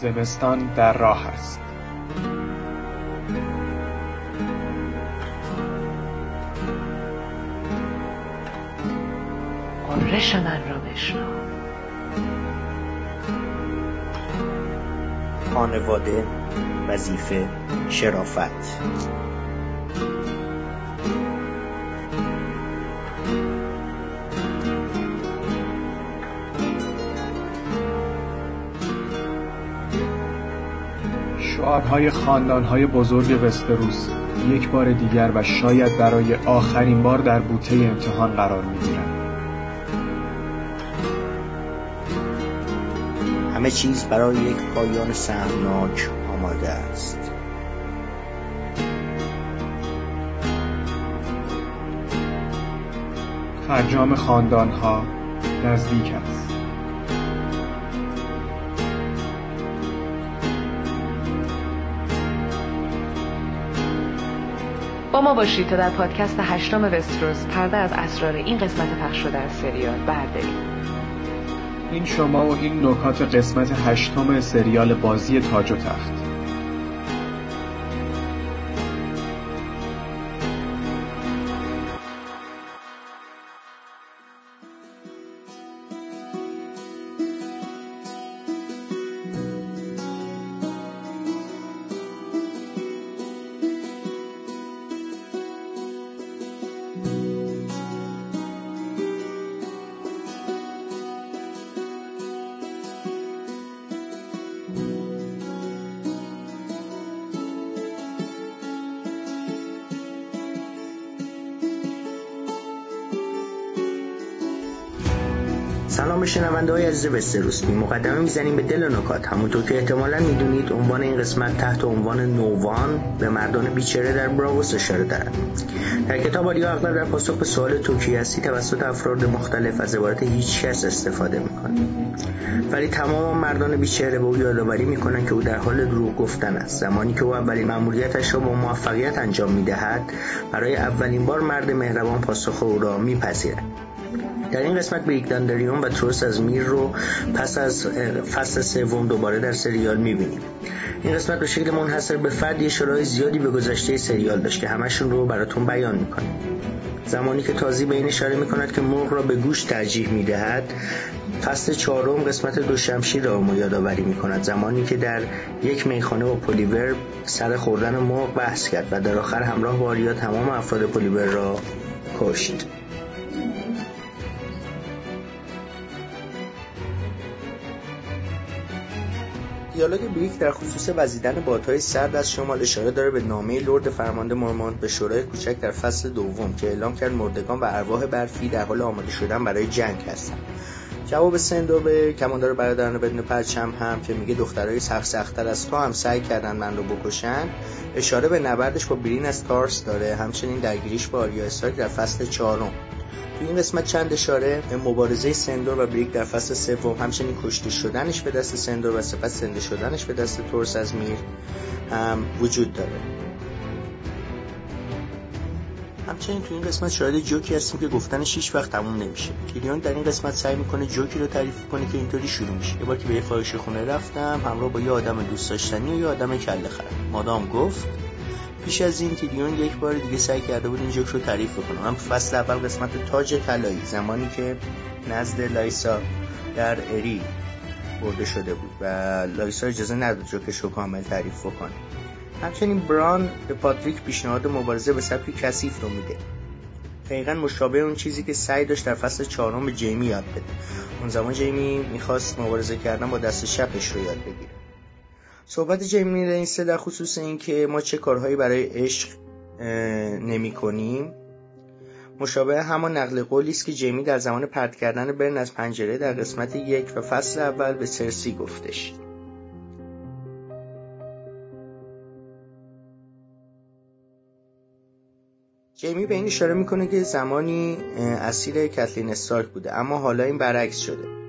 زمستان در راه است. قررش من را بشنو. خانواده وظیفه شرافت. شعارهای خاندانهای بزرگ وستروس یک بار دیگر و شاید برای آخرین بار در بوته امتحان قرار می‌گیرند. همه چیز برای یک پایان سهمناک آماده است. فرجام خاندانها نزدیک است. با ما باشید تا در پادکست هشتم وستروس پرده از اسرار این قسمت پخش شده از سریال برداریم. این شما و این نکات قسمت هشتم سریال بازی تاج و تخت. عزیز وستروس مقدمه می‌زنیم به دل نکات. همونطور که احتمالا می‌دونید عنوان این قسمت تحت عنوان نووان به مردان بیچره در براوس اشاره دارد. در کتاب آریا اغلب در پاسخ به سوال توکی هستی توسط افراد مختلف از عبارت هیچ کس استفاده می‌کنه. ولی تمام مردان بیچهره به او یادآوری می‌کنند که او در حال دروغ گفتن است. زمانی که او اولین مأموریتش را با موفقیت انجام می‌دهد برای اولین بار مرد مهربان پاسخ او را میپذیرد. در این قسمت بریک داندریون و توروس از میر رو پس از فصل سوم دوباره در سریال می‌بینیم. این قسمت به شکل منحصر به فردی اشاره‌های زیادی به گذشته سریال داشت که همشون رو براتون بیان می‌کنم. زمانی که تازی به این اشاره می‌کند که مرغ را به گوشت ترجیح می‌دهد فصل چهارم قسمت دو شمشیر را ما یادآوری می‌کند. زمانی که در یک میخانه با پلیور سر خوردن مرغ بحث کرد و در آخر همراه با آریا تمام افراد پلیور را کشت. دیالوگ بریک در خصوص وزیدن بادهای سرد از شمال اشاره داره به نامه لرد فرمانده مورمونت به شورای کوچک در فصل دوم که اعلام کرد مردگان و ارواح برفی در حال آماده شدن برای جنگ هستند. جواب سندور به کماندار برادران بدون پرچم هم که میگه دخترای سخت سختتر از تو هم سعی کردن من رو بکشن. اشاره به نبردش با برین از کارس داره. همچنین درگیریش با آریا استارک در فصل چهارم. تو این قسمت چند اشاره به مبارزه سندور و بریک در فصل سوم. همچنین کشته شدنش به دست سندور و سپس زنده شدنش به دست تورس از میر هم وجود داره. همچنین تو این قسمت شاهد جوکی هستیم که گفتنش هیچ وقت تموم نمیشه. کلیان در این قسمت سعی می‌کنه جوکی رو تعریف کنه که اینطوری شروع میشه. یه بار که به یه فاحشه خونه رفتم همراه با یه آدم دوست داشتنی و یه آدم کله خرم مادام گفت پیش از این تیریون یک بار دیگه سعی کرده بود این جوک تعریف بکنه. من فصل اول قسمت تاج طلایی زمانی که نزد لایسا در اری برده شده بود و لایسا اجازه نداد جوکش رو کامل تعریف بکنه. همچنین بران به پاتریک پیشنهاد مبارزه به سبک کثیف رو میده. دقیقا مشابه اون چیزی که سعی داشت در فصل چهارم به جیمی یاد بده. اون زمان جیمی می‌خواست مبارزه کردن با دست شپش رو یاد بگیره. صحبت جیمی رینسه در خصوص اینکه ما چه کارهایی برای عشق نمی کنیم. مشابه همان نقل قولی است که جیمی در زمان پرت کردن برن از پنجره در قسمت یک و فصل اول به سرسی گفتش. جیمی به این اشاره می‌کنه که زمانی اسیر کتلین استارک بوده اما حالا این برعکس شده.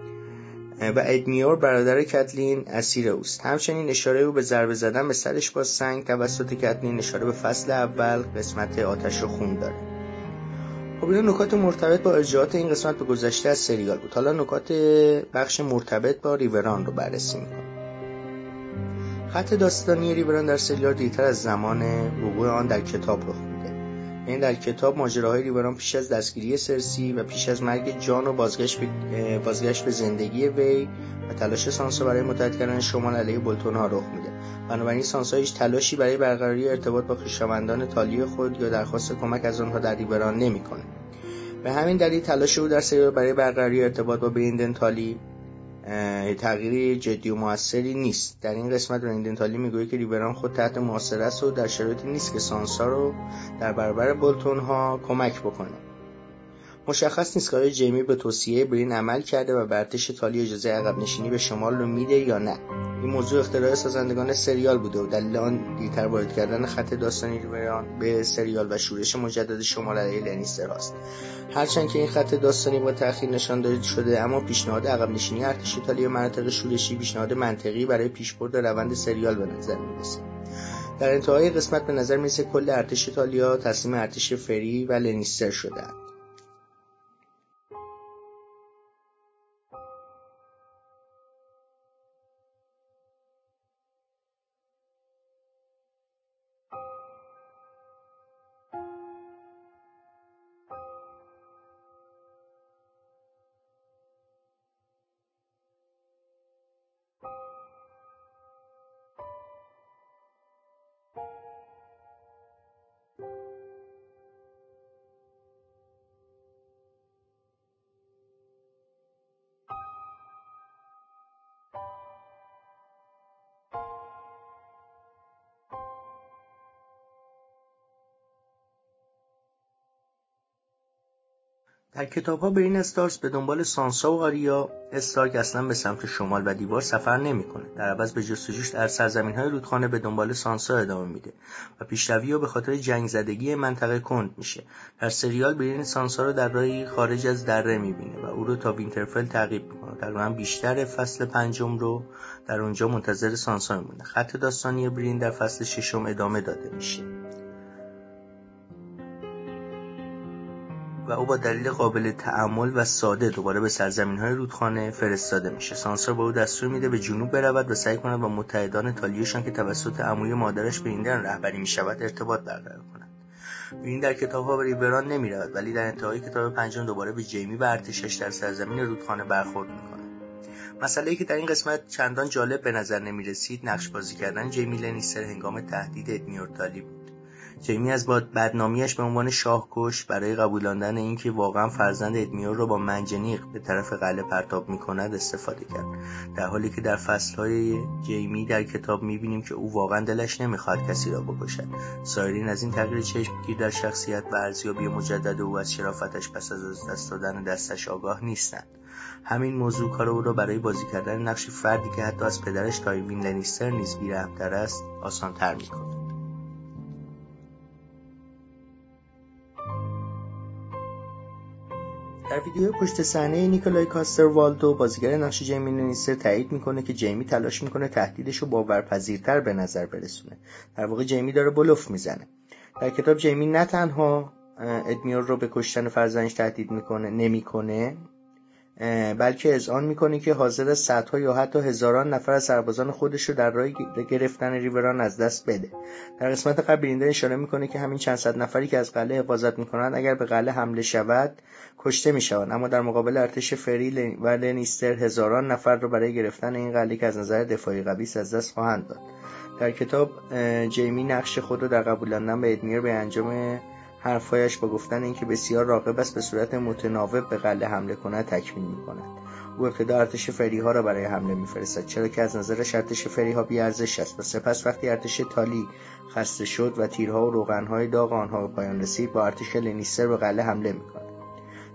و ادمیور برادر کتلین اسیر اوست. همچنین اشاره او به ضربه زدن به سرش با سنگ توسط کتلین اشاره به فصل اول قسمت آتش و خون داره. خب این نکات مرتبط با ارجاعات این قسمت به گذشته از سریال بود. حالا نکات بخش مرتبط با ریوران رو بررسی می‌کنم خط داستانی ریوران در سریال دیرتر از زمان وقوع آن در کتاب رخ این در کتاب ماجراهای ریوران پیش از دستگیری سرسی و پیش از مرگ جان و بازگشت به, بازگشت به زندگی وی و تلاش سانسا برای متحد کردن شمال علیه بولتون ها رخ میده. بنابراین سانسا هیچ تلاشی برای برقراری ارتباط با خویشاوندان تالی خود یا درخواست کمک از آنها در ریوران نمی‌کنه. به همین دلیل تلاش او در سریال برای برقراری ارتباط با بریندن تالی تغییری جدی و موثری نیست. در این قسمت بریندن تالی می‌گوید که ریوران خود تحت محاصره است و در شرایطی نیست که سانسا رو در برابر بولتون ها کمک بکنه. مشخص نیست که آیا جیمی به توصیه برین عمل کرده و ارتش تالی اجازه عقب نشینی به شمال رو میده یا نه. این موضوع اختراع سازندگان سریال بوده و دلیل آن دیرتر وارد کردن خط داستانی ریوران به سریال و شورش مجدد شمال علیه لنیستر است هرچند که این خط داستانی با تاخیر نشان داده شده اما پیشنهاد عقب نشینی ارتش ایتالیا مناطق شورشی پیشنهاد منطقی برای پیشبرد روند سریال به نظر می‌رسه. در انتهای قسمت به نظر می‌رسه کل ارتش ایتالیا تسلیم ارتش فری و لنیستر شده در کتاب ها برین استارز به دنبال سانسا و آریا استارک اصلا به سمت شمال و دیوار سفر نمی‌کنه. در عوض به جستجوش در سرزمین های رودخانه به دنبال سانسا ادامه میده و پیشروی و به خاطر جنگ زدگی منطقه کند میشه. در سریال برین سانسا رو در راهی خارج از دره می‌بینه و او رو تا وینترفل تعقیب می‌کنه. تقریبا بیشتر فصل پنجم رو در اونجا منتظر سانسا میمونه. خط داستانی برین در فصل ششم ادامه داده میشه. و او با دلیل قابل تعمل و ساده دوباره به سرزمین های رودخانه فرستاده میشه. سانسا به او دستور میده به جنوب برود و سعی کند با متحدان تالیوشان که توسط عموی مادرش به این رهبری می‌شود ارتباط برقرار کند. این در کتاب ها به ریوران نمی رود ولی در انتهای کتاب پنجم دوباره به جیمی و ارتشش در سرزمین رودخانه برخورد می‌کنه مسئله که در این قسمت چندان جالب به نظر نمی رسید نقش بازی کردن جیمی لنیستر هنگام تهدید ادمیور بود. جیمی از بدنامیش به عنوان شاهکش برای قبولاندن اینکه واقعا فرزند ادمیور رو با منجنیق به طرف قلعه پرتاب می‌کند استفاده کرد. در حالی که در فصلهای جیمی در کتاب می‌بینیم که او واقعا دلش نمی‌خواد کسی را بکشد. سایرین از این تغییر چشمگیر در شخصیت و ارزیابی مجدد او از شرافتش پس از دست دادن دستش آگاه نیستند. همین موضوع کار او را برای بازی کردن نقش فردی که حتی از پدرش تایوین لنیستر نیز بیرحمتر است آسانتر می‌کند. در ویدیو پشت صحنه نیکولای کاستر والدو بازیگر نقش جیمی لنیستر تایید می‌کنه که جیمی تلاش می‌کنه تهدیدش رو باورپذیرتر به نظر برسونه. در واقع جیمی داره بلوف می‌زنه. در کتاب جیمی نه تنها ادمیور رو به کشتن فرزندش تهدید می‌کنه نمی‌کنه بلکه اذعان می‌کنه که حاضر صدها یا حتی هزاران نفر از سربازان خودش رو در راه گرفتن ریوران از دست بده. در قسمت قبل برینده اشاره می‌کنه که همین چند صد نفری که از قلعه حفاظت می‌کنند اگر به قلعه حمله شود کشته می‌شوند. اما در مقابل ارتش فری و لنیستر هزاران نفر رو برای گرفتن این قلعه که از نظر دفاعی قوی از دست خواهند داد. در کتاب جیمی نقش خود رو در قبولاندن به ادمیر به انجام حرفهایش با گفتن اینکه بسیار راقب است به صورت متناوب به قلعه حمله کند تکمیل می‌کند. او ابتدا ارتش فریها را برای حمله میفرستد چرا که از نظرش ارتش فریها بیارزش است. و سپس وقتی ارتش تالی خسته شد و تیرها و روغنهای داغ آنها به پایان رسید با ارتش لنیستر به قلعه حمله می‌کند.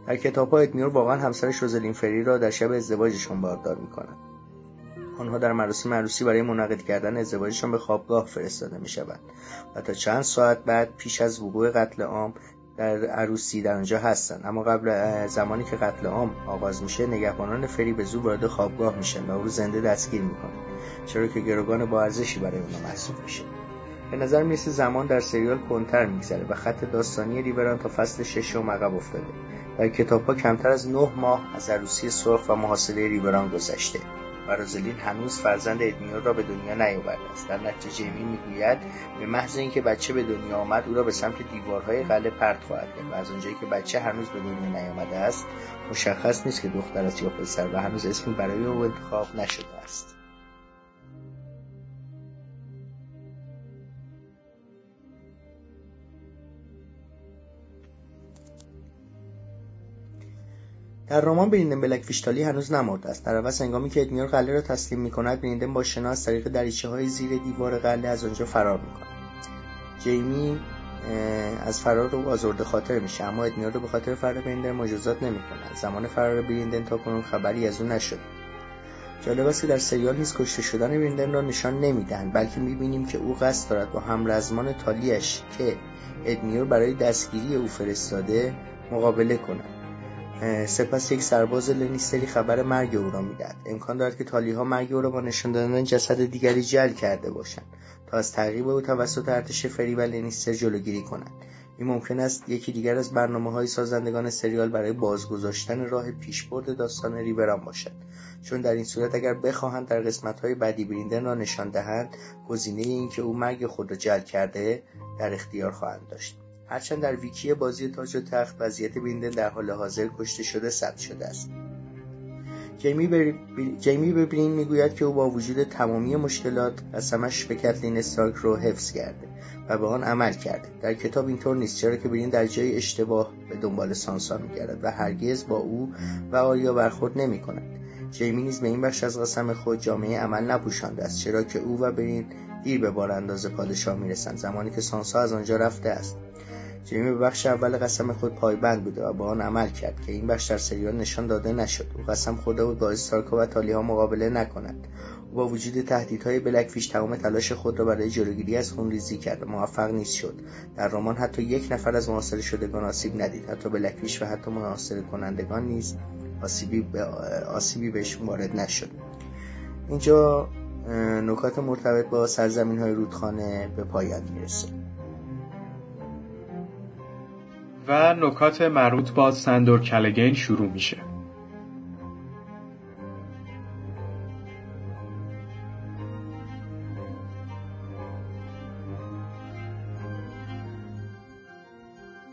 در کتابها ادمیور واقعا همسرش روزلین فری را در شب ازدواجشان باردار می‌کند. آنها در مراسم عروسی برای منعقد کردن ازدواجشان به خوابگاه فرستاده می شود و تا چند ساعت بعد پیش از وقوع قتل عام در عروسی در آنجا هستند. اما قبل زمانی که قتل عام آغاز میشه نگهبانان فری به زور وارد خوابگاه میشن و او زنده دستگیر می‌کنه چرا که گروگان با ارزشی برای اونا محسوب میشه. به نظر می‌رسه زمان در سریال کنتر میگذره و خط داستانی ریوران تا فصل ششم عقب افتاده در کتاب ها کمتر از نه ماه از عروسی سرخ و محاصره ریوران گذشته. و روزلین هنوز فرزند ادمیور را به دنیا نیاورده است. در نتیجه جیمی می‌گوید به محض اینکه بچه به دنیا آمد او را به سمت دیوارهای قلعه پرت خواهد کرد و از آنجایی که بچه هنوز به دنیا نیامده است مشخص نیست که دختر است یا پسر و هنوز اسمی برای او انتخاب نشده است. در رمان بلک فیشتالی هنوز نمرده است. در عوض هنگامی که ادمیور قلعه را تسلیم می‌کند بریندن با شنا از طریق دریچه های زیر دیوار قلعه از آنجا فرار می‌کند جیمی از فرار او آزرده خاطر میشه اما ادمیور به خاطر فرار بریندن مجازات نمی‌کنه زمان فرار بریندن تا کنون خبری از او نشد جالب است که در سریال نیز کشته شدن بریندن را نشان نمی‌دهند بلکه می‌بینیم که او قصد دارد با همرزمان تالیش که ادمیور برای دستگیری او فرستاده مقابله کند. سپس یک سرباز لنیستری خبر مرگ او را می‌دهد. امکان دارد که تالیها مرگ او را با نشان دادن جسد دیگری جل کرده باشند تا از تعقیب او توسط ارتش فری و لنیستر جلوگیری کنند. این ممکن است یکی دیگر از برنامه های سازندگان سریال برای بازگذاشتن راه پیشبرد داستان ریوران باشد. چون در این صورت اگر بخواهند در قسمت های بعدی بریندن را نشان دهند گزینه اینکه او مرگ خود را جل کرده در اختیار خواهند داشت. هرچند در ویکی بازی تاج و تخت وضعیت بیندن در حال حاضر کشته شده ثبت شده است. جیمی, بر... برین می‌گوید که او با وجود تمامی مشکلات قسمش به کتلین استارک رو حفظ کرده و به آن عمل کرده. در کتاب اینطور نیست چرا که برین در جای اشتباه به دنبال سانسا میگردد و هرگز با او و آریا برخورد نمی کند جیمی نیز به این بخش از قسم خود جامعه عمل نپوشانده است چرا که او و برین دیر به بار اندازه پادشاه می‌رسند. زمانی که سانسا از آنجا رفته است. جیمی به بخش اول قسم خود پایبند بوده و با آن عمل کرد که این بخش در سریال نشان داده نشد. او قسم خورده بود با استارکا و تالیها مقابله نکند. او با وجود تهدیدهای بلکفیش تمام تلاش خود را برای جلوگیری از خونریزی کرد. و موفق نیست شد. در رمان حتی یک نفر از مناصره شدگان آسیب ندید. حتی بلکفیش و حتی مناصره کنندگان نیز آسیبی, آسیبی بهشون وارد نشد. اینجا نکات مرتبط با سرزمین های رودخانه به پایان می‌رسه. و نکات مربوط با سندور کلگین شروع میشه.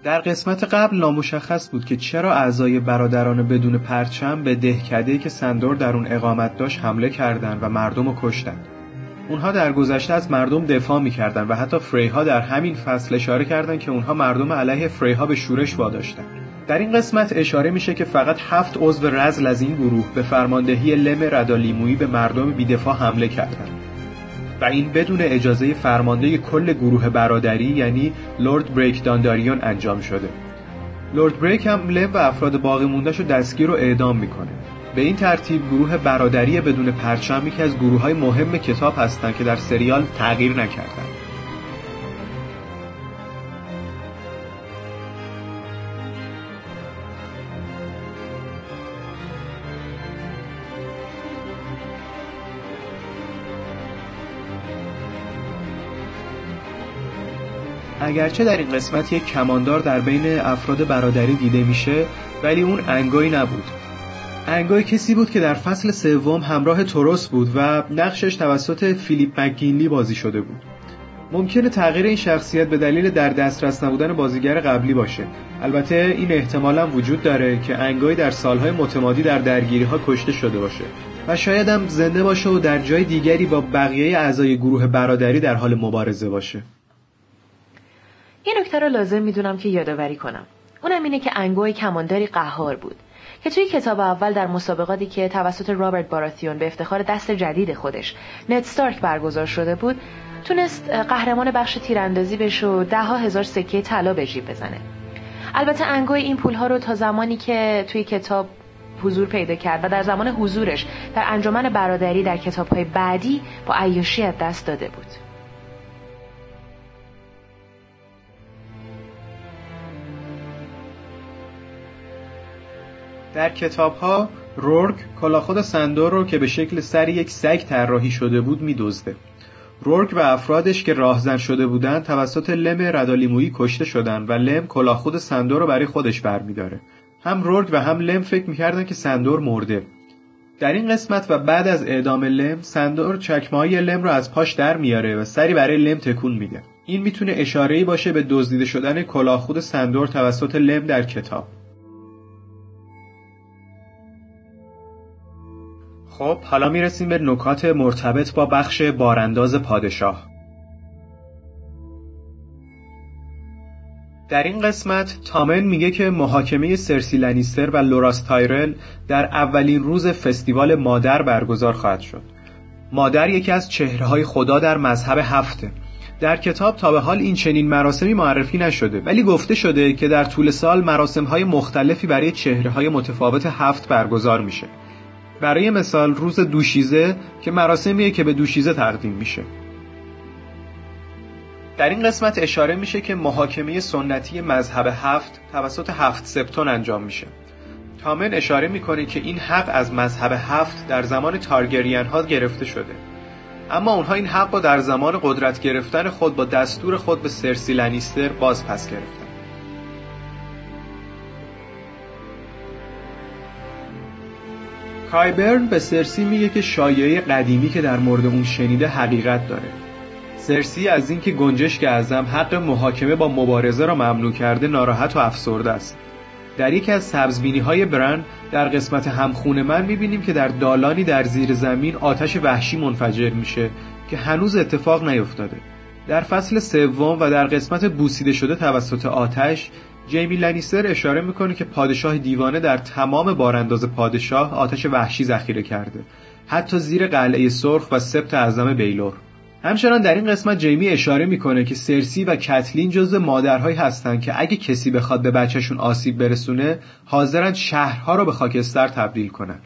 در قسمت قبل نامشخص بود که چرا اعضای برادران بدون پرچم به دهکده که سندور در اون اقامت داشت حمله کردند و مردم رو کشتند. اونها در گذشته از مردم دفاع می‌کردن و حتی فریها در همین فصل اشاره کردند که اونها مردم علیه فریها به شورش واداشتن در این قسمت اشاره میشه که فقط هفت عضو رزل از این گروه به فرماندهی لم ردالیمویی به مردم بیدفاع حمله کردند و این بدون اجازه فرمانده کل گروه برادری یعنی لورد بریک دانداریون انجام شده لورد بریک هم لم و افراد باقی موندهش رو دستگیر و اعدام می‌کنه به این ترتیب گروه برادری بدون پرچم یکی از گروه های مهم کتاب هستند که در سریال تغییر نکردند. اگرچه در این قسمت یک کماندار در بین افراد برادری دیده میشه ولی اون انگایی نبود. انگای کسی بود که در فصل سوم همراه توروس بود و نقشش توسط فیلیپ مکگینلی بازی شده بود. ممکنه تغییر این شخصیت به دلیل در دسترس نبودن بازیگر قبلی باشه. البته این احتمالا وجود داره که انگای در سالهای متمادی در درگیری ها کشته شده باشه و شاید هم زنده باشه و در جای دیگری با بقیه اعضای گروه برادری در حال مبارزه باشه. یه نکته رو لازم می‌دونم که یادآوری کنم. اونم اینه که انگوی کمانداری قهار بود که توی کتاب اول در مسابقاتی که توسط رابرت باراتیون به افتخار دست جدید خودش نت ستارک برگزار شده بود تونست قهرمان بخش تیراندازی بشه و ده ها هزار سکه طلا به جیب بزنه. البته انگوی این پولها رو تا زمانی که توی کتاب حضور پیدا کرد و در زمان حضورش در انجمن برادری در کتابهای بعدی با عیاشی از دست داده بود. در ها رورک کلاخود سندور رو که به شکل سر یک سگ طراحی شده بود میدزده. رورک و افرادش که راهزن شده بودند توسط لم ردالیمویی کشته شدن و لم کلاخود سندور رو برای خودش برمیداره. هم رورک و هم لم فکر می‌کردن که سندور مرده. در این قسمت و بعد از اعدام لم سندور چکمه لم رو از پاش در میاره و سری برای لم تکون میده. این می‌تونه اشاره‌ای باشه به دزدیده شدن کلاهخود سندور توسط لم در کتاب. خب حالا می‌رسیم به نکات مرتبط با بخش بارانداز پادشاه در این قسمت تامن میگه که محاکمه سرسی لنیستر و لوراس تایرل در اولین روز فستیوال مادر برگزار خواهد شد. مادر یکی از چهرههای خدا در مذهب هفته. در کتاب تا به حال این چنین مراسمی معرفی نشده ولی گفته شده که در طول سال مراسمهای مختلفی برای چهرههای متفاوت هفت برگزار میشه. برای مثال روز دوشیزه که مراسمیه که به دوشیزه تقدیم میشه. در این قسمت اشاره میشه که محاکمه سنتی مذهب هفت توسط هفت سپتون انجام میشه. تامن اشاره می‌کنه که این حق از مذهب هفت در زمان تارگریان ها گرفته شده. اما اونها این حق رو در زمان قدرت گرفتن خود با دستور خود به سرسی لنیستر باز پس گرفتن. کایبرن به سرسی میگه که شایعه قدیمی که در مورد اون شنیده حقیقت داره. سرسی از اینکه گنجشک اعظم حق محاکمه با مبارزه را ممنوع کرده ناراحت و افسرده است. در یکی از سبزبینی های برن در قسمت همخونه من می‌بینیم که در دالانی در زیر زمین آتش وحشی منفجر میشه که هنوز اتفاق نیفتاده. در فصل سوم و در قسمت بوسیده شده توسط آتش جیمی لنیستر اشاره می‌کنه که پادشاه دیوانه در تمام بارانداز پادشاه آتش وحشی ذخیره کرده. حتی زیر قلعه سرخ و سبت اعظم بیلور. همچنان در این قسمت جیمی اشاره می‌کنه که سرسی و کتلین جزو مادرهایی هستند که اگه کسی بخواد به بچهشون آسیب برسونه حاضرن شهرها رو به خاکستر تبدیل کنن.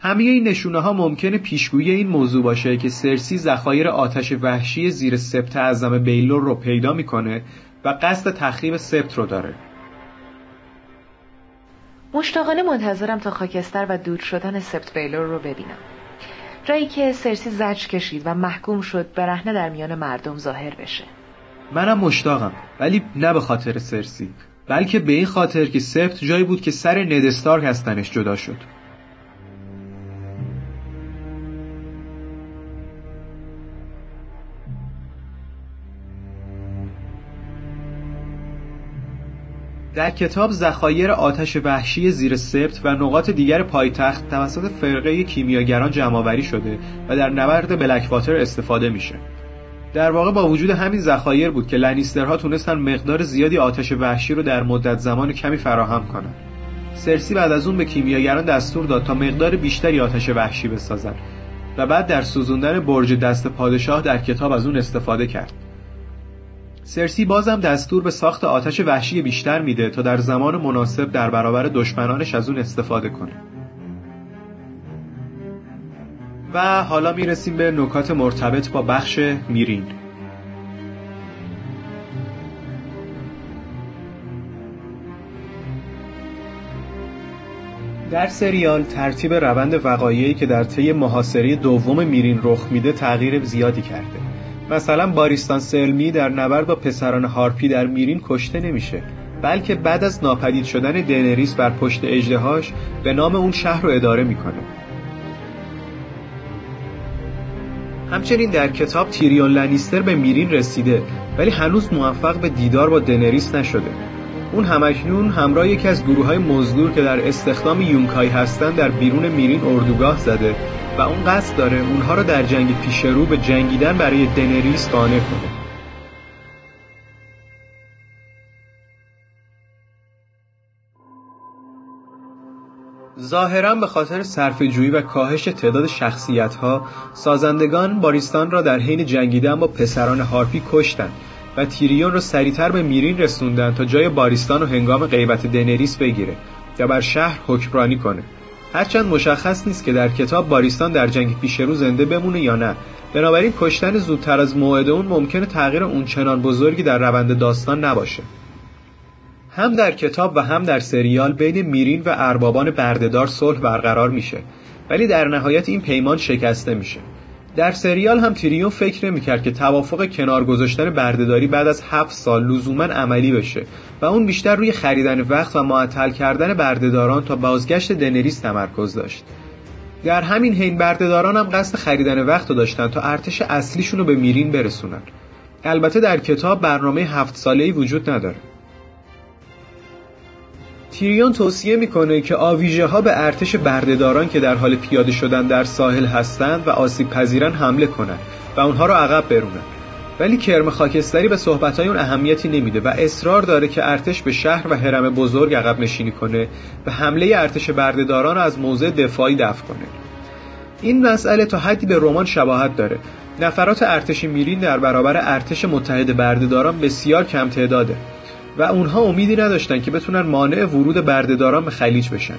همه این نشونه ها ممکنه پیشگویی این موضوع باشه که سرسی ذخایر آتش وحشی زیر سبت اعظم بیلور رو پیدا می‌کنه و قصد تخریب سبت رو داره. مشتاقانه منتظرم تا خاکستر و دود شدن سبت بیلور رو ببینم. جایی که سرسی زج کشید و محکوم شد برهنه در میان مردم ظاهر بشه. منم مشتاقم ولی نه به خاطر سرسی بلکه به این خاطر که سبت جایی بود که سر ندستارک هستنش جدا شد. در کتاب ذخایر آتش وحشی زیر سبت و نقاط دیگر پایتخت توسط فرقه کیمیاگران جمعآوری شده و در نبرد بلکواتر استفاده میشه. در واقع با وجود همین ذخایر بود که لنیسترها تونستن مقدار زیادی آتش وحشی رو در مدت زمان کمی فراهم کنند. سرسی بعد از اون به کیمیاگران دستور داد تا مقدار بیشتری آتش وحشی بسازن و بعد در سوزوندن برج دست پادشاه در کتاب از اون استفاده کرد. سرسی بازم دستور به ساخت آتش وحشی بیشتر میده تا در زمان مناسب در برابر دشمنانش از اون استفاده کنه. و حالا می‌رسیم به نکات مرتبط با بخش میرین. در سریال ترتیب روند وقایعی که در طی محاصره دوم میرین رخ میده تغییر زیادی کرده. مثلا باریستان سلمی در نبرد با پسران هارپی در میرین کشته نمیشه بلکه بعد از ناپدید شدن دنریس بر پشت اجدهاش به نام اون شهر رو اداره می‌کنه. همچنین در کتاب تیریون لنیستر به میرین رسیده ولی هنوز موفق به دیدار با دنریس نشده. اون همکنون همراه یکی از گروه های مزدور که در استخدام یونکای هستند در بیرون میرین اردوگاه زده. و اون قصد داره اونها رو در جنگ پیش رو به جنگیدن برای دنریس قانع کنه. ظاهرا به خاطر صرف جویی و کاهش تعداد شخصیت ها سازندگان باریستان را در حین جنگیدن با پسران هارپی کشتند و تیریون را سریعتر به میرین رسوندن تا جای باریستان و هنگام غیبت دنریس بگیره و بر شهر حکمرانی کنه. هرچند مشخص نیست که در کتاب باریستان در جنگ پیش رو زنده بمونه یا نه. بنابراین کشتن زودتر از موعد اون ممکنه تغییر اونچنان بزرگی در روند داستان نباشه. هم در کتاب و هم در سریال بین میرین و اربابان بردهدار صلح برقرار میشه ولی در نهایت این پیمان شکسته میشه. در سریال هم تیریون فکر نمی‌کرد که توافق کنار گذاشتن بردهداری بعد از هفت سال لزوما عملی بشه و اون بیشتر روی خریدن وقت و معطل کردن بردهداران تا بازگشت دنریس تمرکز داشت. در همین حین بردهداران هم قصد خریدن وقت رو داشتن تا ارتش اصلیشون رو به میرین برسونن. البته در کتاب برنامه هفت ساله‌ای وجود نداره. تیریون توصیه می‌کنه که آویژه ها به ارتش بردهداران که در حال پیاده شدن در ساحل هستند و آسیب پذیرن حمله کنند و اونها رو عقب برونن. ولی کرم خاکستری به صحبتهای اون اهمیتی نمیده و اصرار داره که ارتش به شهر و حرم بزرگ عقب نشینی کنه و حمله ارتش بردهداران از موضع دفاعی دفع کنه. این مسئله تا حدی به رمان شباهت داره. نفرات ارتش میرین در برابر ارتش متحد بردهداران بسیار کم تعداده. و اونها امیدی نداشتن که بتونن مانع ورود بردهداران به خلیج بشن.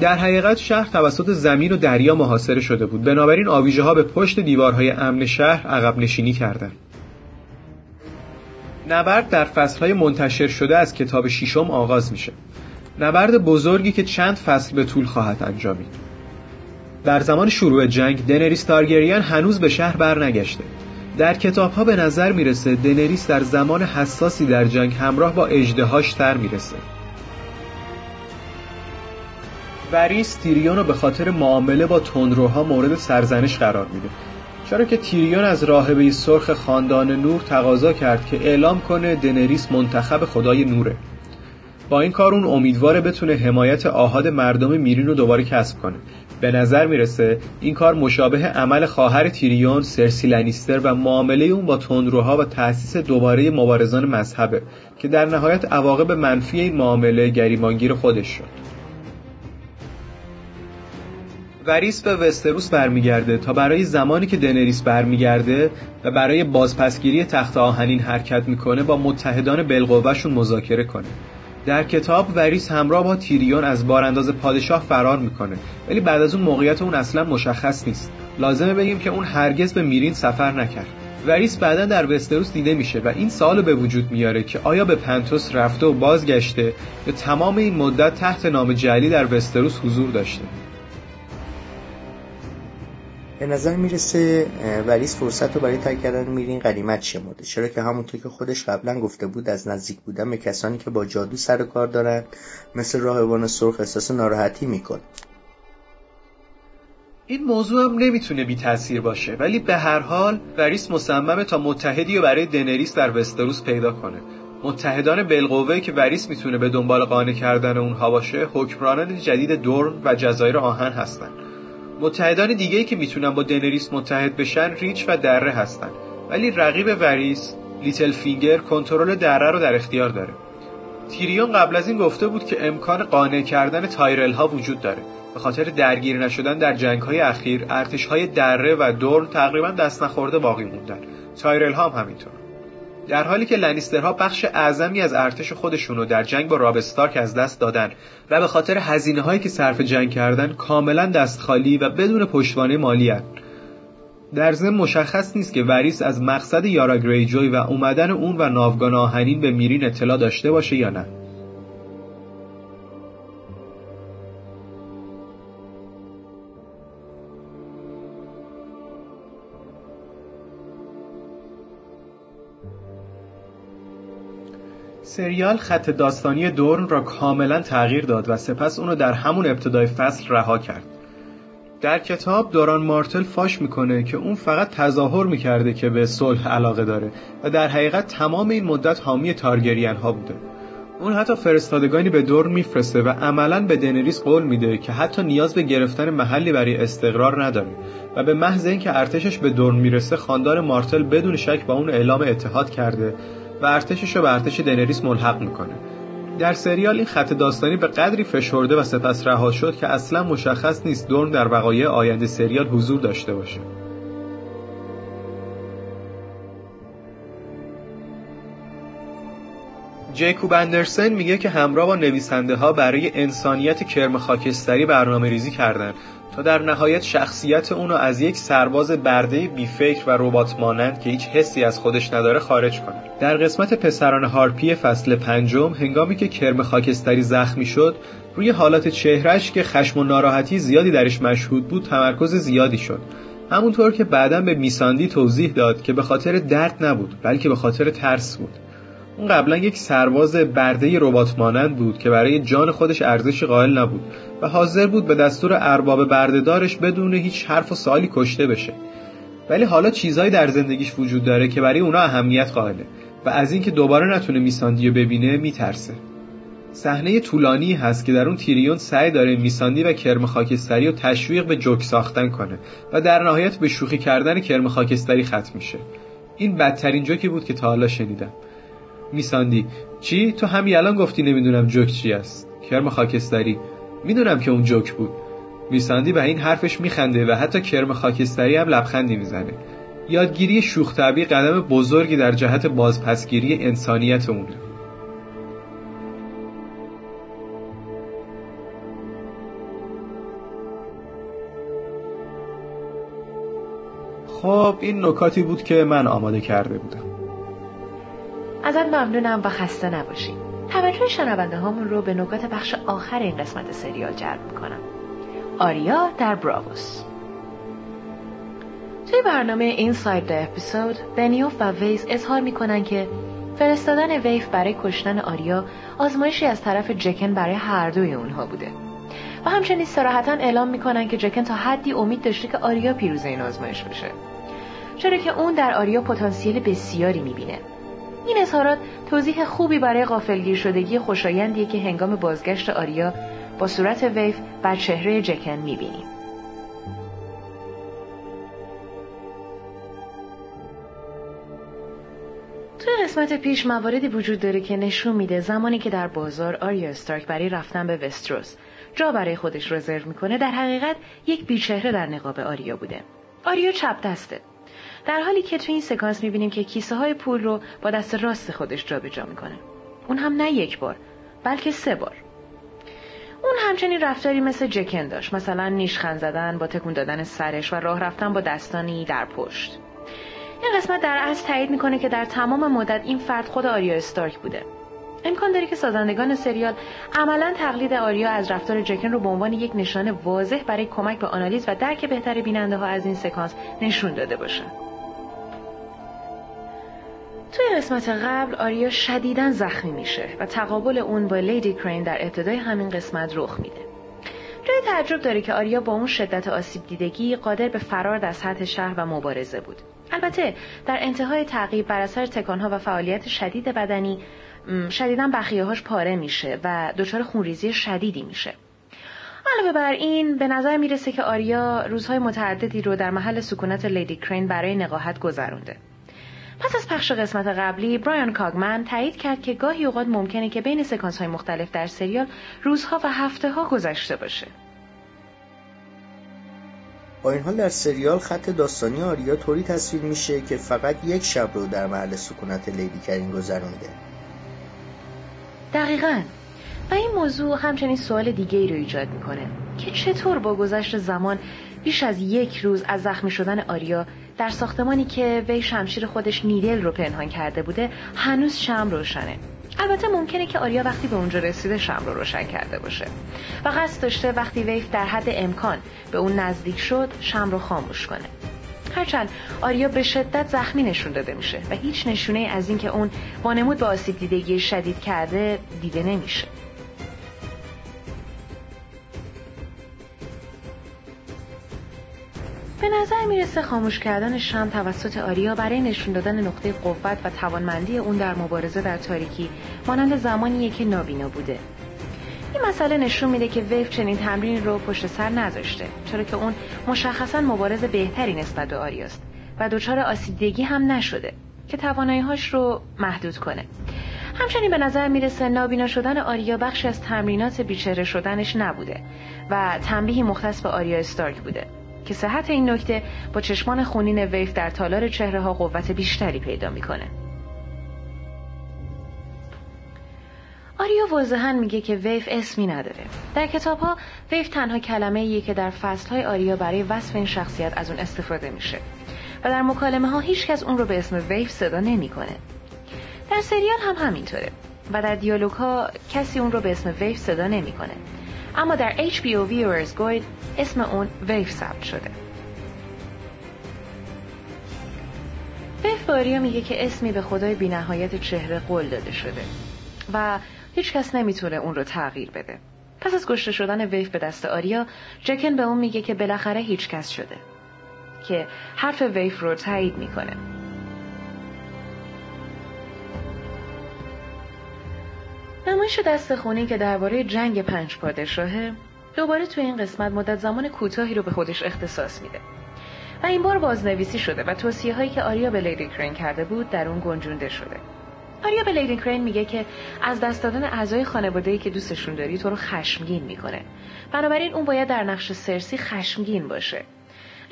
در حقیقت شهر توسط زمین و دریا محاصره شده بود. بنابراین آویژه ها به پشت دیوارهای امن شهر عقب نشینی کردند. نبرد در فصلهای منتشر شده از کتاب شیشم آغاز میشه. نبرد بزرگی که چند فصل به طول خواهد انجامید. در زمان شروع جنگ دنریس تارگریان هنوز به شهر برنگشته. در کتاب ها به نظر می‌رسه دنریس در زمان حساسی در جنگ همراه با اجدهاش تر می‌رسه. وریس تیریون رو به خاطر معامله با تندروها مورد سرزنش قرار میده. چرا که تیریون از راهبه سرخ خاندان نور تقاضا کرد که اعلام کنه دنریس منتخب خدای نوره. با این کار اون امیدواره بتونه حمایت آهاد مردم میرین رو دوباره کسب کنه. به نظر می‌رسه این کار مشابه عمل خواهر تیریون سرسی لنیستر و معامله اون با تندروها و تأسیس دوباره مبارزان مذهبه که در نهایت عواقب منفی این معامله گریمانگیر خودش شد. وریس به وستروس برمیگرده تا برای زمانی که دنریس برمیگرده و برای بازپسگیری تخت آهنین حرکت می‌کنه با متحدان بالقوهشون مذاکره کنه. در کتاب وریس همراه با تیریون از بارانداز پادشاه فرار می‌کنه. ولی بعد از اون موقعیت اون اصلا مشخص نیست. لازمه بگیم که اون هرگز به میرین سفر نکرد. وریس بعدا در وستروس دیده میشه و این سال به وجود میاره که آیا به پنتوس رفته و بازگشته یا تمام این مدت تحت نام جلی در وستروس حضور داشته؟ به نظر می‌رسه وریس فرصت رو برای ترک کردن میرین قدیمت شمرده. چرا که همونطور که خودش قبلا گفته بود از نزدیک بودن به کسانی که با جادو سر و کار دارن مثل راهبان سرخ احساس ناراحتی می‌کنه. این موضوع هم نمی‌تونه بی تاثیر باشه ولی به هر حال وریس مصممه تا متحدی رو برای دنریس در وستروس پیدا کنه. متحدان بالقوه که وریس می‌تونه به دنبال قانع کردن اونها باشه حکمرانان جدید دورن و جزایر آهن هستن. متحدان دیگه که می‌تونن با دنریس متحد بشن ریچ و دره هستن. ولی رقیب وریس لیتل فینگر کنترل دره رو در اختیار داره. تیریون قبل از این گفته بود که امکان قانع کردن تایرل ها وجود داره. به خاطر درگیر نشدن در جنگ های اخیر ارتش های دره و دورن تقریبا دست نخورده باقی موندن. تایرل ها هم همینطور. در حالی که لنیسترها بخش اعظمی از ارتش خودشون رو در جنگ با راب استارک از دست دادن و به خاطر هزینه هایی که صرف جنگ کردن کاملا دست خالی و بدون پشتوانه مالی هن. در ضمن مشخص نیست که وریس از مقصد یارا گریجوی و اومدن اون و ناوگان آهنین به میرین اطلاع داشته باشه یا نه سریال خط داستانی دورن را کاملا تغییر داد و سپس اونو در همون ابتدای فصل رها کرد. در کتاب دوران مارتل فاش می‌کنه که اون فقط تظاهر می‌کرده که به صلح علاقه داره و در حقیقت تمام این مدت حامی تارگریان ها بوده. اون حتی فرستادگانی به دورن میفرسته و عملا به دنریس قول میده که حتی نیاز به گرفتن محلی برای استقرار نداره و به محض اینکه ارتشش به دورن می‌رسه خاندان مارتل بدون شک با اون اعلام اتحاد کرده و ارتشش رو به ارتش دنریس ملحق می‌کنه. در سریال این خط داستانی به قدری فشرده و سپس رها شد که اصلا مشخص نیست دورن در وقایع آینده سریال حضور داشته باشه. جیکوب اندرسن میگه که همراه با نویسنده ها برای انسانیت کرم خاکستری برنامه ریزی کردن تا در نهایت شخصیت اونو از یک سرباز برده بیفکر و ربات مانند که هیچ حسی از خودش نداره خارج کنه. در قسمت پسران هارپی فصل پنجم هنگامی که کرم خاکستری زخمی شد روی حالات چهرش که خشم و ناراحتی زیادی درش مشهود بود تمرکز زیادی شد همونطور که بعدا به میساندی توضیح داد که به خاطر درد نبود بلکه به خاطر ترس بود اون قبلا یک سرباز برده ربات مانند بود که برای جان خودش ارزشی قائل نبود و حاضر بود به دستور ارباب بردهدارش بدون هیچ حرف و سوالی کشته بشه. ولی حالا چیزهایی در زندگیش وجود داره که برای اونا اهمیت قائله و از اینکه دوباره نتونه میساندی رو ببینه میترسه. صحنه طولانی هست که در اون تیریون سعی داره میساندی و کرم خاکستری رو تشویق به جوک ساختن کنه و در نهایت به شوخی کردن کرم خاکستری ختم میشه. این بدترین جوکی بود که تا حالا شنیدم. میساندی. چی؟ تو همین الان گفتی نمی‌دونم جوک چی است. کرم خاکستری. می‌دونم که اون جوک بود. میساندی به این حرفش میخنده و حتی کرم خاکستری هم لبخندی می‌زنه. یادگیری شوخ قدم بزرگی در جهت بازپسگیری انسانیت اونه خب این نکاتی بود که من آماده کرده بودم. ازت ممنونم و خسته نباشی. توجه شنونده هامون رو به نکات بخش آخر این قسمت سریال جلب می‌کنم. آریا در براووس توی برنامه اینساید the اپیزود بنیوف و ویس اظهار می‌کنن که فرستادن ویف برای کشتن آریا آزمایشی از طرف جکن برای هر دوی اونها بوده. و همچنین سراحتا اعلام می‌کنن که جکن تا حدی امید داشته که آریا پیروز این آزمایش بشه. چرا که اون در آریا پتانسیل بسیاری می‌بینه. این اظهارات توضیح خوبی برای غافلگیر شدگی خوشایندیه که هنگام بازگشت آریا با صورت ویف بر چهره جکن می‌بینیم. توی قسمت پیش مواردی وجود داره که نشون میده زمانی که در بازار آریا استارک برای رفتن به وستروس جا برای خودش رزرو می‌کنه در حقیقت یک بیچهره در نقاب آریا بوده. آریا چپ دسته. در حالی که توی این سکانس می‌بینیم که کیسه های پول رو با دست راست خودش جابجا می‌کنه. اون هم نه یک بار بلکه سه بار. اون همچنین رفتاری مثل جکن داشت. مثلا نیشخند زدن با تکون دادن سرش و راه رفتن با دستانی در پشت. این قسمت در اصل تایید می‌کنه که در تمام مدت این فرد خود آریا استارک بوده. امکان داره که سازندگان سریال عملا تقلید آریا از رفتار جکن رو به عنوان یک نشانه واضح برای کمک به آنالیز و درک بهتر بیننده ها از این سکانس نشون داده باشه. توی قسمت قبل آریا شدیدا زخمی میشه و تقابل اون با لیدی کرین در ابتدای همین قسمت رخ میده. جای تعجب داره که آریا با اون شدت آسیب دیدگی قادر به فرار در سطح شهر و مبارزه بود. البته در انتهای تعقیب بر اثر تکانها و فعالیت شدید بدنی شدیدا بخیه هاش پاره میشه و دچار خونریزی شدیدی میشه علاوه بر این به نظر می‌رسه که آریا روزهای متعددی رو در محل سکونت لیدی کرین برای نقاهت گذرونده پس از پخش قسمت قبلی برایان کاگمن تایید کرد که گاهی اوقات ممکنه که بین سکانس های مختلف در سریال روزها و هفته ها گذشته باشه. با این حال در سریال خط داستانی آریا طوری تصویر میشه که فقط یک شب رو در محل سکونت لیدی کرین گذرونده دقیقا. و این موضوع همچنین سوال دیگه ای رو ایجاد می‌کنه که چطور با گذشت زمان بیش از یک روز از زخمی شدن آریا در ساختمانی که وی شمشیر خودش نیدل رو پنهان کرده بوده هنوز شم روشنه. البته ممکنه که آریا وقتی به اونجا رسیده شم رو روشن کرده باشه. و قصد داشته وقتی ویف در حد امکان به اون نزدیک شد شم رو خاموش کنه. هرچند آریا به شدت زخمی نشون داده میشه و هیچ نشونه از اینکه اون وانمود به آسیب دیدگی شدید کرده دیده نمیشه. به نظر می‌رسه خاموش کردن شم توسط آریا برای نشون دادن نقطه قوت و توانمندی اون در مبارزه در تاریکی مانند زمانیه که نابینا بوده. این مسئله نشون میده که ویف چنین تمرین رو پشت سر نذاشته چرا که اون مشخصا مبارز بهتری نسبت به آریاست و دچار آسیبدگی هم نشده که تواناییهاش رو محدود کنه. همچنین به نظر می‌رسه نابینا شدن آریا بخشی از تمرینات بیچهره شدنش نبوده و تنبیهی مختص به آریا استارک بوده. که صحت این نکته با چشمان خونین ویف در تالار چهره ها قوت بیشتری پیدا می‌کنه. آریا واضحا میگه که ویف اسمی نداره. در کتاب ها ویف تنها کلمه ایه که در فصل های آریا برای وصف این شخصیت از اون استفاده میشه و در مکالمه ها هیچ کس اون رو به اسم ویف صدا نمی‌کنه. در سریال هم همینطوره و در دیالوگ ها کسی اون رو به اسم ویف صدا نمی‌کنه. اما در HBO Viewers Guide اسم اون ویف ثبت شده. ویف به آریا میگه که اسمی به خدای بینهایت چهره قول داده شده و هیچ کس نمی‌تونه اون رو تغییر بده. پس از کشته شدن ویف به دست آریا جکن به اون میگه که بالاخره هیچ کس شده که حرف ویف رو تایید می‌کنه. نمایش دست خونی که درباره جنگ پنج پادشاهه دوباره توی این قسمت مدت زمان کوتاهی رو به خودش اختصاص میده. و این بار بازنویسی شده و توصیه هایی که آریا به لیدی کرین کرده بود در اون گنجونده شده. آریا به لیدی کرین میگه که از دست دادن اعضای خانواده‌ای که دوستشون داری تو رو خشمگین می‌کنه. بنابراین اون باید در نقش سرسی خشمگین باشه.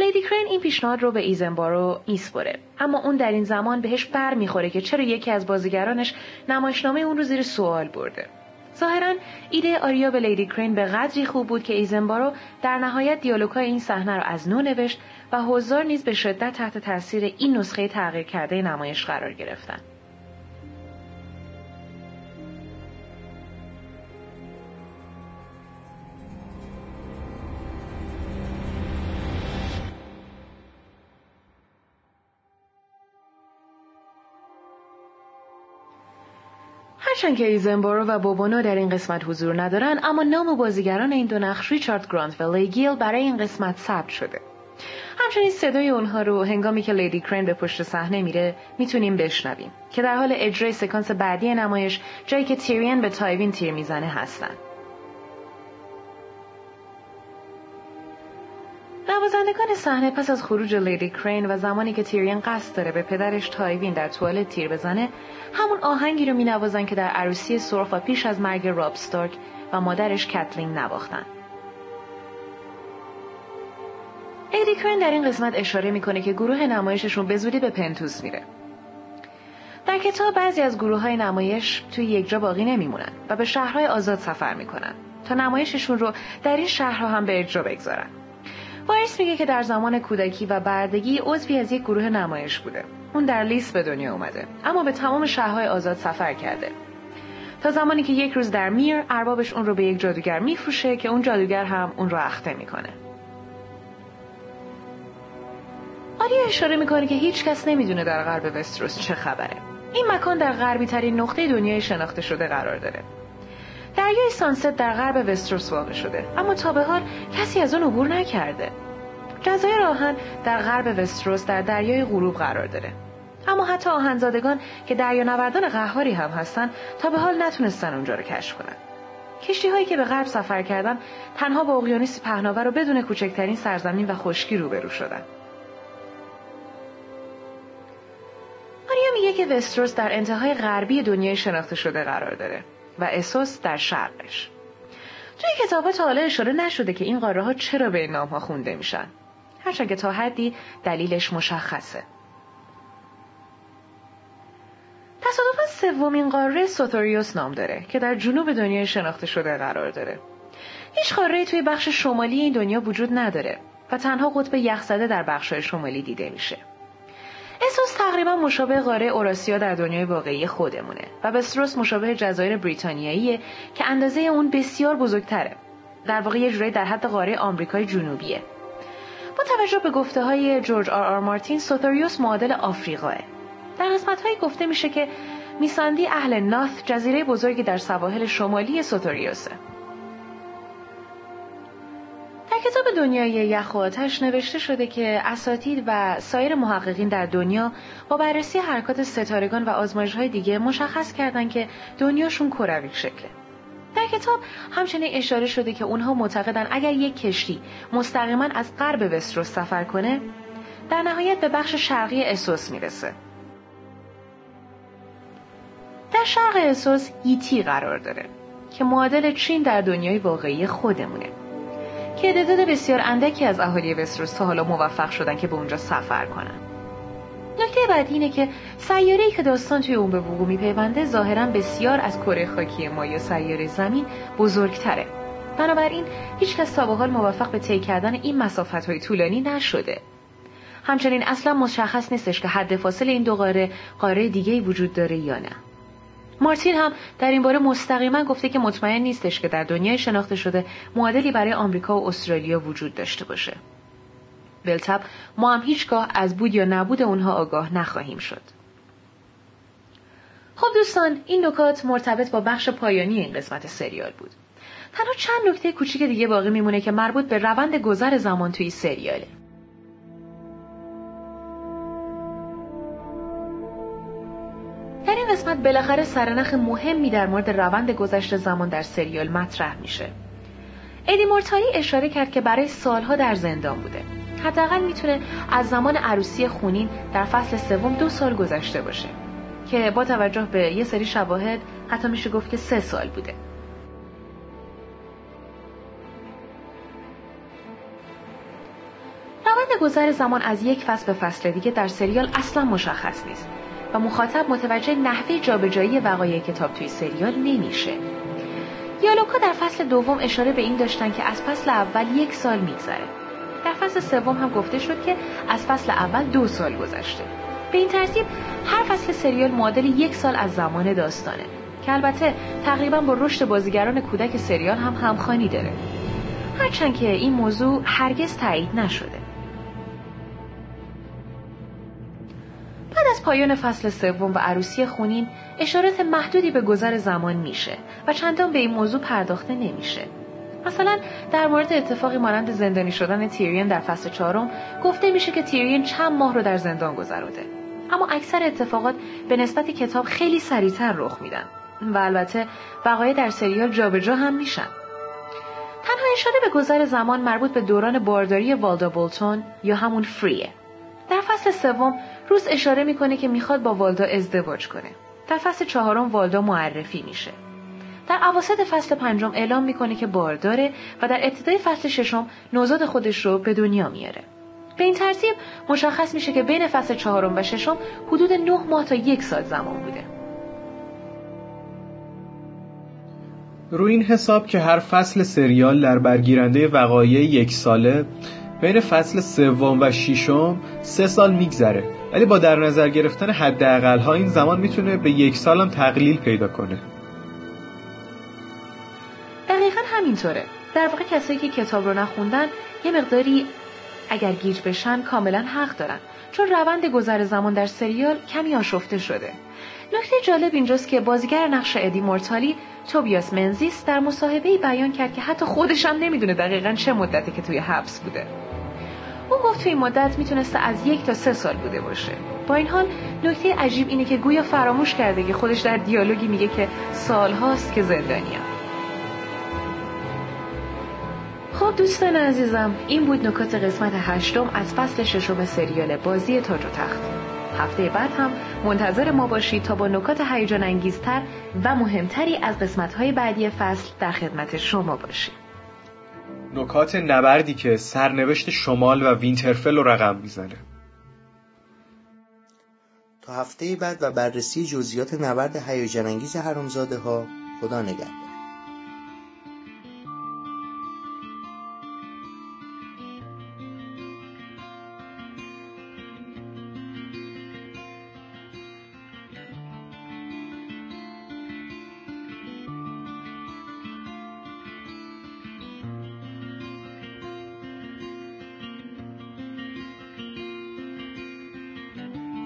لیدی کرین این پیشنهاد رو به ایزنبارو میسپره اما اون در این زمان بهش بر می‌خوره که چرا یکی از بازیگرانش نمایشنامه اون رو زیر سوال برده. ظاهرا ایده آریا به لیدی کرین به قدری خوب بود که ایزنبارو در نهایت دیالوگهای این صحنه رو از نو نوشت و حضار نیز به شدت تحت تاثیر این نسخه تغییر کرده نمایش قرار گرفتند هرچند که ایزنبارو و بوبونو در این قسمت حضور ندارن اما نام بازیگران این دو نقش ریچارد گرانت و لیگیل برای این قسمت ثبت شده. همچنین صدای اونها رو هنگامی که لیدی کرین به پشت صحنه میره می‌تونیم بشنویم که در حال اجرای سکانس بعدی نمایش جایی که تیریون به تایوین تیر می‌زنه هستن. نوازندگان صحنه پس از خروج لیدی کرین و زمانی که تیریون قصد داره به پدرش تایوین در توالت تیر بزنه همون آهنگی رو مینوازن که در عروسی و پیش از مرگ راب ستارک و مادرش کتلین نواختن. لیدی کرین در این قسمت اشاره می‌کنه که گروه نمایششون به زودی به پنتوس میره. در کتاب بعضی از گروه های نمایش توی یک جا باقی نمیمونن و به شهرهای آزاد سفر می‌کنن تا نمایششون رو در این شهرها هم به اجرا بگذارن. وریس میگه که در زمان کودکی و بردگی عضوی از یک گروه نمایش بوده. اون در لیس به دنیا اومده اما به تمام شهرهای آزاد سفر کرده. تا زمانی که یک روز در میر اربابش اون رو به یک جادوگر میفروشه که اون جادوگر هم اون رو اخته می‌کنه. آریا اشاره می‌کنه که هیچ کس نمی‌دونه در غرب وستروس چه خبره. این مکان در غربی ترین نقطه دنیای شناخته شده قرار داره. دریای سانست در غرب وستروس واقع شده. اما تا به حال کسی از اون عبور نکرده. جزایر آهن در غرب وستروس در دریای غروب قرار داره. اما حتی آهنزادگان که دریانوردان قهاری هم هستن تا به حال نتونستن اونجا رو کشف کنن. کشتی هایی که به غرب سفر کردن تنها با اقیانوس پهناور و بدون کوچکترین سرزمین و خشکی روبرو شدن. آریا میگه که وستروس در انتهای غربی دنیای شناخته شده قرار داره. و اسوس در شرقش. توی کتابا تا حالا اشاره نشده که این قاره ها چرا به این نام ها خونده میشن. هرچند که تا حدی دلیلش مشخصه. تصادفا سومین قاره سوتوریوس نام داره که در جنوب دنیای شناخته شده قرار داره. هیچ قاره توی بخش شمالی این دنیا وجود نداره و تنها قطب یخزده در بخش شمالی دیده میشه. اسوس تقریبا مشابه قاره اوراسیا در دنیای واقعی خودمونه و بستروس مشابه جزایر بریتانیاییه که اندازه اون بسیار بزرگتره. در واقع یه جورایی در حد قاره آمریکای جنوبیه. با توجه به گفته های جورج آر آر مارتین سوتوریوس معادل آفریقاه. در قسمت هایی گفته میشه که میساندی اهل ناث جزیره بزرگی در سواحل شمالی سوتوریوسه کتاب دنیای یخ و آتش نوشته شده که اساتید و سایر محققین در دنیا با بررسی حرکات ستارگان و آزمایش های دیگه مشخص کردن که دنیاشون کروی شکله. در کتاب همچنین اشاره شده که اونها معتقدن اگر یک کشتی مستقیما از غرب وستروس سفر کنه در نهایت به بخش شرقی اسوس می‌رسه. در شرق اسوس ییتی قرار داره که معادل چین در دنیای واقعی خودمونه. که تعداد بسیار اندکی از اهالی وستروس تا حالا موفق شدن که به اونجا سفر کنن. نکته بعدی اینه که سیاره‌ای که داستان توی اون به وقوع میپیونده ظاهرا بسیار از کره خاکی ما یا سیاره زمین بزرگتره. بنابراین هیچ کس تا به حال موفق به طی کردن این مسافت های طولانی نشده. همچنین اصلا مشخص نیستش که حد فاصل این دو قاره قاره دیگه وجود داره یا نه. مارتین هم در این باره مستقیما گفته که مطمئن نیستش که در دنیای شناخته شده معادلی برای آمریکا و استرالیا وجود داشته باشه. بلتب ما هم هیچگاه از بود یا نبود اونها آگاه نخواهیم شد. خب دوستان این نکات مرتبط با بخش پایانی این قسمت سریال بود تنها چند نکته کوچیک دیگه باقی میمونه که مربوط به روند گذر زمان توی سریاله قسمت بالاخره سرنخ مهمی در مورد روند گذشت زمان در سریال مطرح میشه. ادی مورتالی اشاره کرد که برای سالها در زندان بوده. حداقل می‌تونه از زمان عروسی خونین در فصل سوم دو سال گذشته باشه که با توجه به یه سری شواهد حتی میشه گفت که سه سال بوده. روند گذر زمان از یک فصل به فصل دیگه در سریال اصلا مشخص نیست. و مخاطب متوجه نحوه جابجایی وقایع کتاب توی سریال نمیشه. دیالوگها در فصل دوم اشاره به این داشتن که از فصل اول یک سال میگذره. در فصل سوم هم گفته شد که از فصل اول دو سال گذشته. به این ترتیب هر فصل سریال معادل یک سال از زمان داستانه که البته تقریبا با رشد بازیگران کودک سریال هم همخوانی داره. هرچند که این موضوع هرگز تایید نشده. از پایان فصل سوم و عروسی خونین اشارات محدودی به گذر زمان میشه و چندان به این موضوع پرداخته نمیشه. مثلا در مورد اتفاقی مانند زندانی شدن تیریون در فصل چهارم گفته میشه که تیریون چند ماه رو در زندان گذرانده اما اکثر اتفاقات به نسبت کتاب خیلی سریعتر رخ میدن و البته وقایع در سریال جابجا هم میشن. تنها اشاره به گذر زمان مربوط به دوران بارداری والدا بولتون یا همون فریه. در فصل سوم روز اشاره می‌کنه که می‌خواد با والدا ازدواج کنه. در فصل چهارم والدا معرفی میشه. در عواسط فصل پنجم اعلام می‌کنه که بارداره و در ابتدای فصل ششم نوزاد خودش رو به دنیا میاره. به این ترتیب مشخص میشه که بین فصل چهارم و ششم حدود نه ماه تا یک سال زمان بوده. روی این حساب که هر فصل سریال در برگیرنده وقایع یک ساله بین فصل سوم و ششم سه سال میگذره. ولی با در نظر گرفتن حداقل ها این زمان می‌تونه به یک هم تقلیل پیدا کنه. دقیقا همینطوره. در واقع کسایی که کتاب رو نخوندن یه مقداری اگر گیج بشن کاملا حق دارن. چون روند گذر زمان در سریال کمی آشفته شده. نکته جالب اینجاست که بازیگر نقش ادی مورتالی توبیاس منزیس در مصاحبه بیان کرد که حتی خودش هم نمی‌دونه دقیقا چه مدتی که توی حبس بوده. او گفت توی مدت می‌تونسته از یک تا سه سال بوده باشه. با این حال نکته عجیب اینه که گویا فراموش کرده که خودش در دیالوگی میگه که سالهاست که زندانیم خب دوستان عزیزم این بود نکات قسمت هشتم از فصل ششم سریال بازی تاج و تخت. هفته بعد هم منتظر ما باشید تا با نکات هیجان انگیزتر و مهمتری از قسمت‌های بعدی فصل در خدمت شما باشیم. نکات نبردی که سرنوشت شمال و وینترفل رو رقم می‌زنه. تا هفته بعد و بررسی جزئیات نبرد هیجان انگیز حرامزاده ها خدا نگهدار.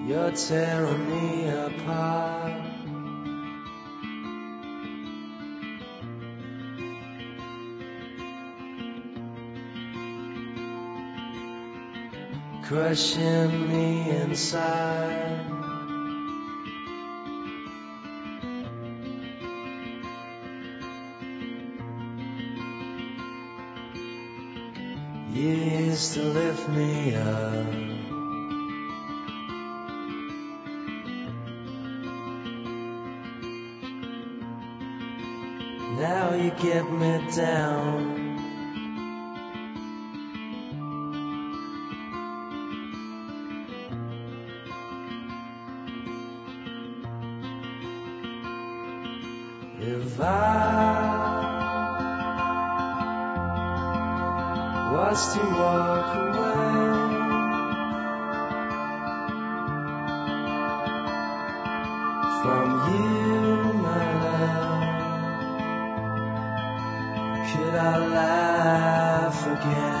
You're tearing me apart. Crushing me inside. You used to lift me up. Get me down. I'll laugh again.